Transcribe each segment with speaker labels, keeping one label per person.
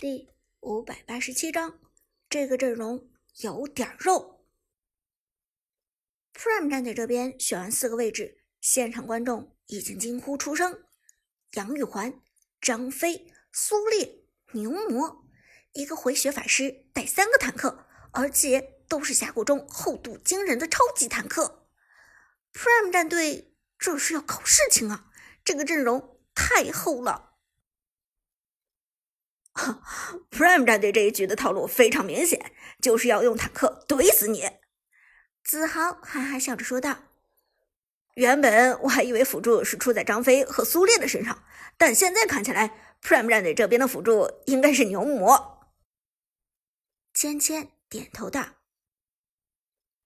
Speaker 1: 第五百八十七章，这个阵容有点肉。Prime 战队这边选完四个位置，现场观众已经惊呼出声：杨玉环、张飞、苏烈、牛魔，一个回血法师带三个坦克，而且都是峡谷中厚度惊人的超级坦克。Prime 战队这是要搞事情啊！这个阵容太厚了。
Speaker 2: Prime 战队这一局的套路非常明显，就是要用坦克怼死你。
Speaker 1: 子豪哈哈笑着说道：“
Speaker 2: 原本我还以为辅助是出在张飞和苏烈的身上，但现在看起来，Prime 战队这边的辅助应该是牛魔。”
Speaker 1: 芊芊点头道：“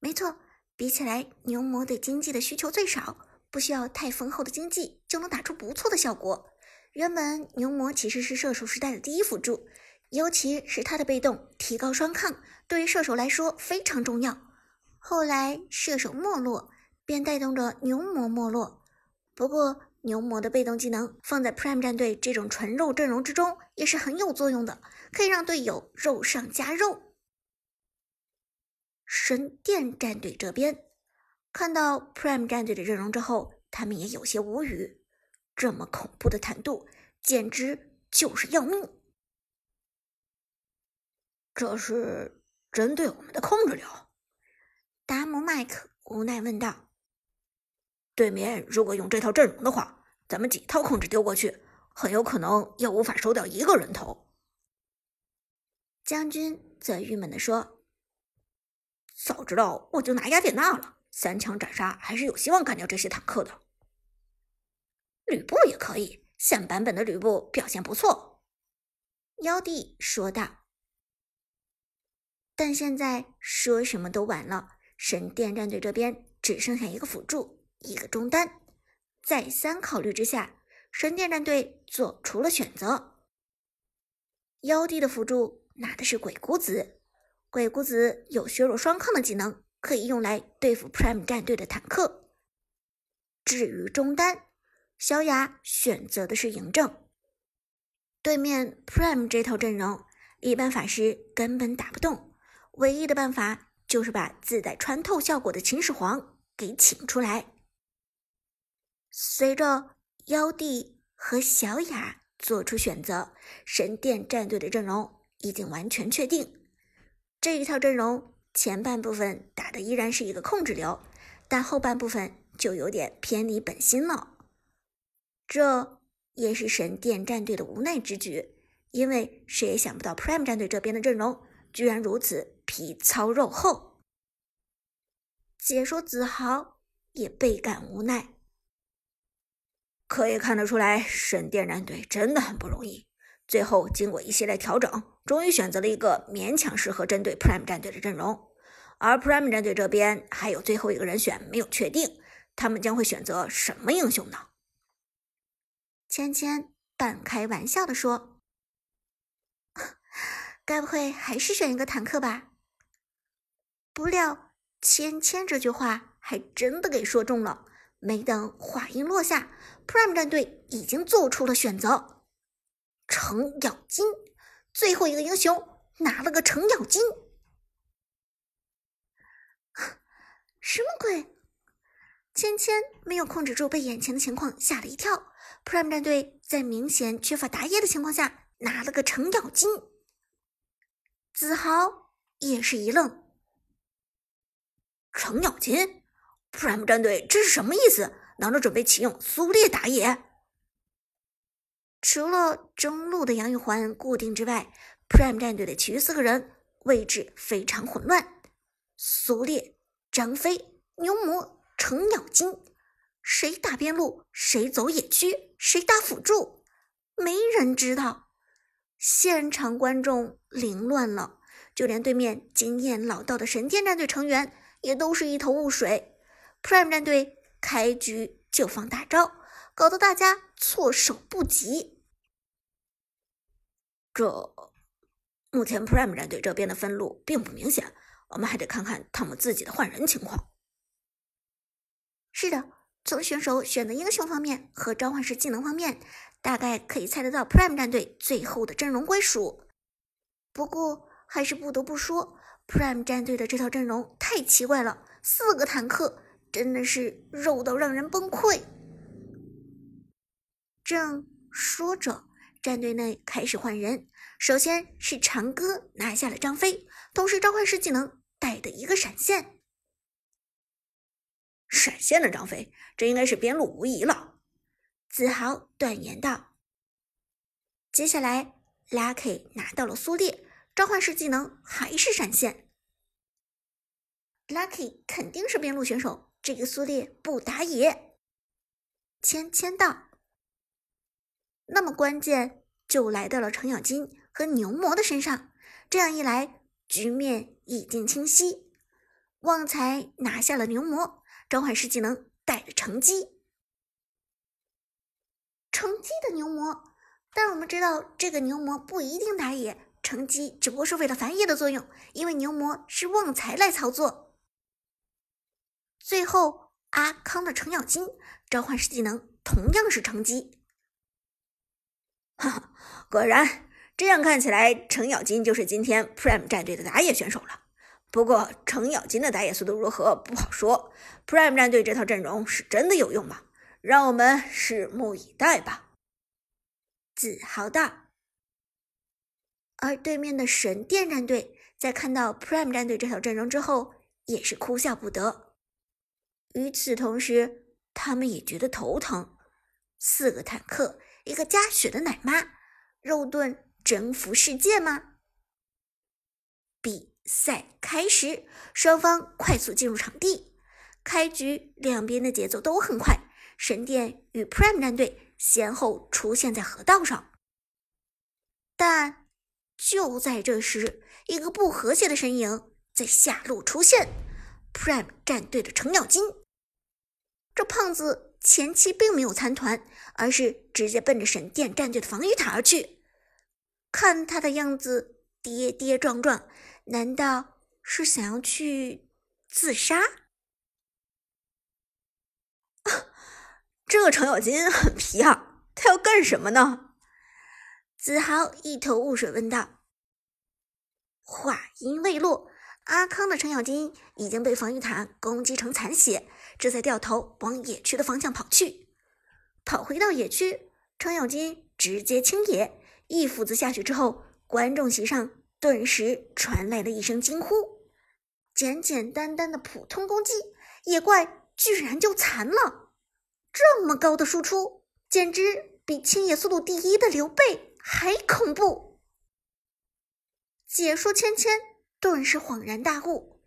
Speaker 1: 没错，比起来，牛魔对经济的需求最少，不需要太丰厚的经济就能打出不错的效果。”原本牛魔其实是射手时代的第一辅助，尤其是他的被动提高双抗，对于射手来说非常重要。后来射手没落，便带动着牛魔没落。不过牛魔的被动技能放在 Prime 战队这种纯肉阵容之中也是很有作用的，可以让队友肉上加肉。神殿战队这边看到 Prime 战队的阵容之后，他们也有些无语。这么恐怖的坦度，简直就是要命！
Speaker 2: 这是针对我们的控制流。
Speaker 1: 达摩麦克无奈问道：“
Speaker 2: 对面如果用这套阵容的话，咱们几套控制丢过去，很有可能也无法收掉一个人头。”
Speaker 1: 将军则郁闷地说：“
Speaker 2: 早知道我就拿雅典娜了，三枪斩杀还是有希望干掉这些坦克的。”
Speaker 1: 吕布也可以，现版本的吕布表现不错。”妖帝说道。但现在说什么都晚了，神殿战队这边只剩下一个辅助，一个中单。再三考虑之下，神殿战队做出了选择。妖帝的辅助拿的是鬼谷子，鬼谷子有削弱双抗的技能，可以用来对付 Prime 战队的坦克。至于中单，小雅选择的是嬴政，对面 Prime 这套阵容，一般法师根本打不动，唯一的办法就是把自带穿透效果的秦始皇给请出来。随着妖帝和小雅做出选择，神殿战队的阵容已经完全确定。这一套阵容前半部分打的依然是一个控制流，但后半部分就有点偏离本心了。这也是神殿战队的无奈之举，因为谁也想不到 Prime 战队这边的阵容居然如此皮糙肉厚。解说子豪也倍感无奈。
Speaker 2: 可以看得出来，神殿战队真的很不容易。最后经过一系列调整，终于选择了一个勉强适合针对 Prime 战队的阵容。而 Prime 战队这边还有最后一个人选没有确定，他们将会选择什么英雄呢？
Speaker 1: 芊芊半开玩笑的说：“ 该不会还是选一个坦克吧？”不料芊芊这句话还真的给说中了。没等话音落下，Prime 战队已经做出了选择：程咬金，最后一个英雄拿了个程咬金。什么鬼？芊芊没有控制住被眼前的情况，吓了一跳。Prime 战队在明显缺乏打野的情况下，拿了个程咬金。子豪也是一愣：“
Speaker 2: 程咬金，Prime 战队这是什么意思？难道准备启用苏烈打野？”
Speaker 1: 除了中路的杨玉环固定之外，Prime 战队的其余四个人位置非常混乱：苏烈、张飞、牛魔、程咬金。谁打边路，谁走野区，谁打辅助，没人知道。现场观众凌乱了，就连对面经验老道的神剑战队成员也都是一头雾水。Prime 战队开局就放大招，搞得大家措手不及。
Speaker 2: 这目前 Prime 战队这边的分路并不明显，我们还得看看他们自己的换人情况。
Speaker 1: 是的。从选手选的英雄方面和召唤师技能方面，大概可以猜得到 Prime 战队最后的阵容归属。不过还是不得不说，Prime 战队的这套阵容太奇怪了，四个坦克真的是肉到让人崩溃。正说着，战队内开始换人，首先是长歌拿下了张飞，同时召唤师技能带的一个闪现。
Speaker 2: 闪现了张飞，这应该是边路无疑了。
Speaker 1: 子豪断言道。接下来，Lucky 拿到了苏烈，召唤师技能还是闪现。Lucky 肯定是边路选手，这个苏烈不打野。芊芊道。那么关键就来到了程咬金和牛魔的身上，这样一来，局面已经清晰。旺财拿下了牛魔。召唤师技能带着乘机，乘机的牛魔，但我们知道这个牛魔不一定打野，乘机只不过是为了繁衍的作用，因为牛魔是旺财来操作。最后阿康的程咬金召唤师技能同样是乘机，
Speaker 2: 哈哈，果然，这样看起来程咬金就是今天 Prime 战队的打野选手了。不过，程咬金的打野速度如何不好说。Prime 战队这套阵容是真的有用吗？让我们拭目以待吧。
Speaker 1: 子豪道。而对面的神殿战队在看到 Prime 战队这套阵容之后，也是哭笑不得。与此同时，他们也觉得头疼。四个坦克，一个加血的奶妈，肉盾征服世界吗？赛开始，双方快速进入场地。开局两边的节奏都很快，神殿与 Prime 战队先后出现在河道上。但就在这时，一个不和谐的身影在下路出现，Prime 战队的程咬金。这胖子前期并没有参团，而是直接奔着神殿战队的防御塔而去。看他的样子，跌跌撞撞。难道是想要去自杀？
Speaker 2: 这个程咬金很皮啊，他要干什么呢？
Speaker 1: 子豪一头雾水问道。话音未落，阿康的程咬金已经被防御塔攻击成残血，这才掉头往野区的方向跑去。跑回到野区，程咬金直接清野，一斧子下去之后，观众席上。顿时传来了一声惊呼，简简单单的普通攻击，野怪居然就残了！这么高的输出，简直比清野速度第一的刘备还恐怖！解说芊芊顿时恍然大悟，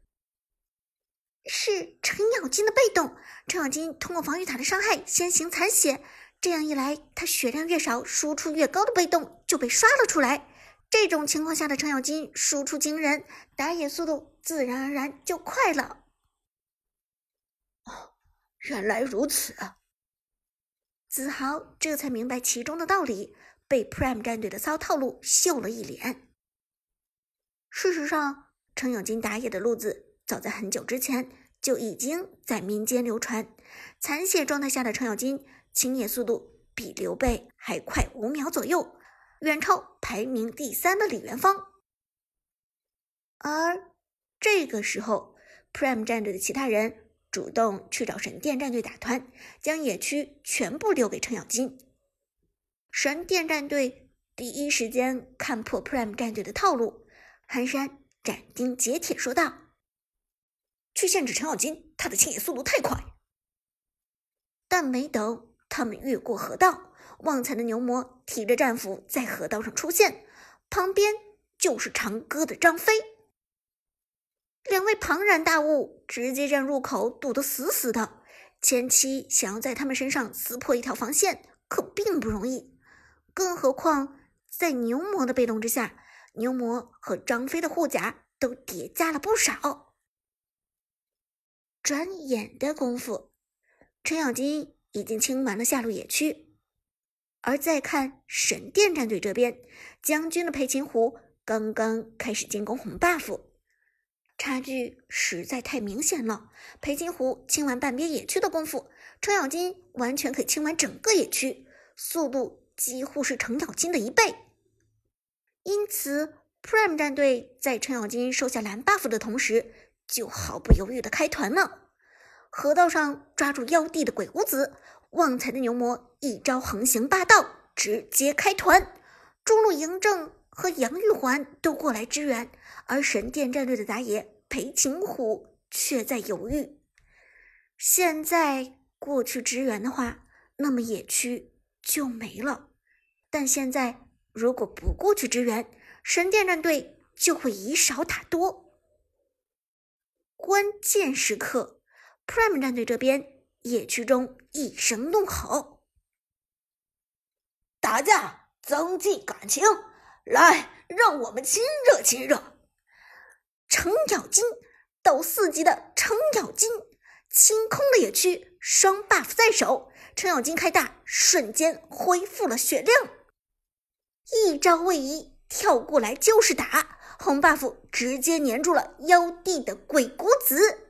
Speaker 1: 是程咬金的被动，程咬金通过防御塔的伤害先行残血，这样一来，他血量越少，输出越高的被动就被刷了出来。这种情况下的程咬金输出惊人，打野速度自然而然就快了。
Speaker 2: 哦，原来如此，
Speaker 1: 子豪这才明白其中的道理，被 Prime 战队的骚套路秀了一脸。事实上，程咬金打野的路子早在很久之前就已经在民间流传。残血状态下的程咬金清野速度比刘备还快五秒左右。远超排名第三的李元芳，而这个时候，Prime 战队的其他人主动去找神殿战队打团，将野区全部留给程咬金。神殿战队第一时间看破 Prime 战队的套路，寒山斩钉截铁说道：“
Speaker 2: 去限制程咬金，他的清野速度太快。”
Speaker 1: 但没等他们越过河道。旺财的牛魔提着战斧在河道上出现，旁边就是长歌的张飞。两位庞然大物直接将入口堵得死死的，前期想要在他们身上撕破一条防线，可并不容易。更何况在牛魔的被动之下，牛魔和张飞的护甲都叠加了不少。转眼的功夫，程咬金已经清完了下路野区。而再看神殿战队这边，将军的裴擒虎刚刚开始进攻红 buff，差距实在太明显了。裴擒虎清完半边野区的功夫，程咬金完全可以清完整个野区，速度几乎是程咬金的一倍。因此 Prime 战队在程咬金收下蓝 buff 的同时，就毫不犹豫的开团了。河道上抓住妖帝的鬼谷子，旺财的牛魔一招横行霸道，直接开团。中路嬴政和杨玉环都过来支援，而神殿战队的打野裴擒虎却在犹豫。现在过去支援的话，那么野区就没了。但现在如果不过去支援，神殿战队就会以少打多。关键时刻，Prime 战队这边野区中一声怒吼：“
Speaker 2: 打架增进感情，来，让我们亲热亲热！”
Speaker 1: 程咬金到四级的程咬金。清空了野区，双 buff 在手，程咬金开大，瞬间恢复了血量，一招位移跳过来就是打，红 buff 直接粘住了妖帝的鬼谷子。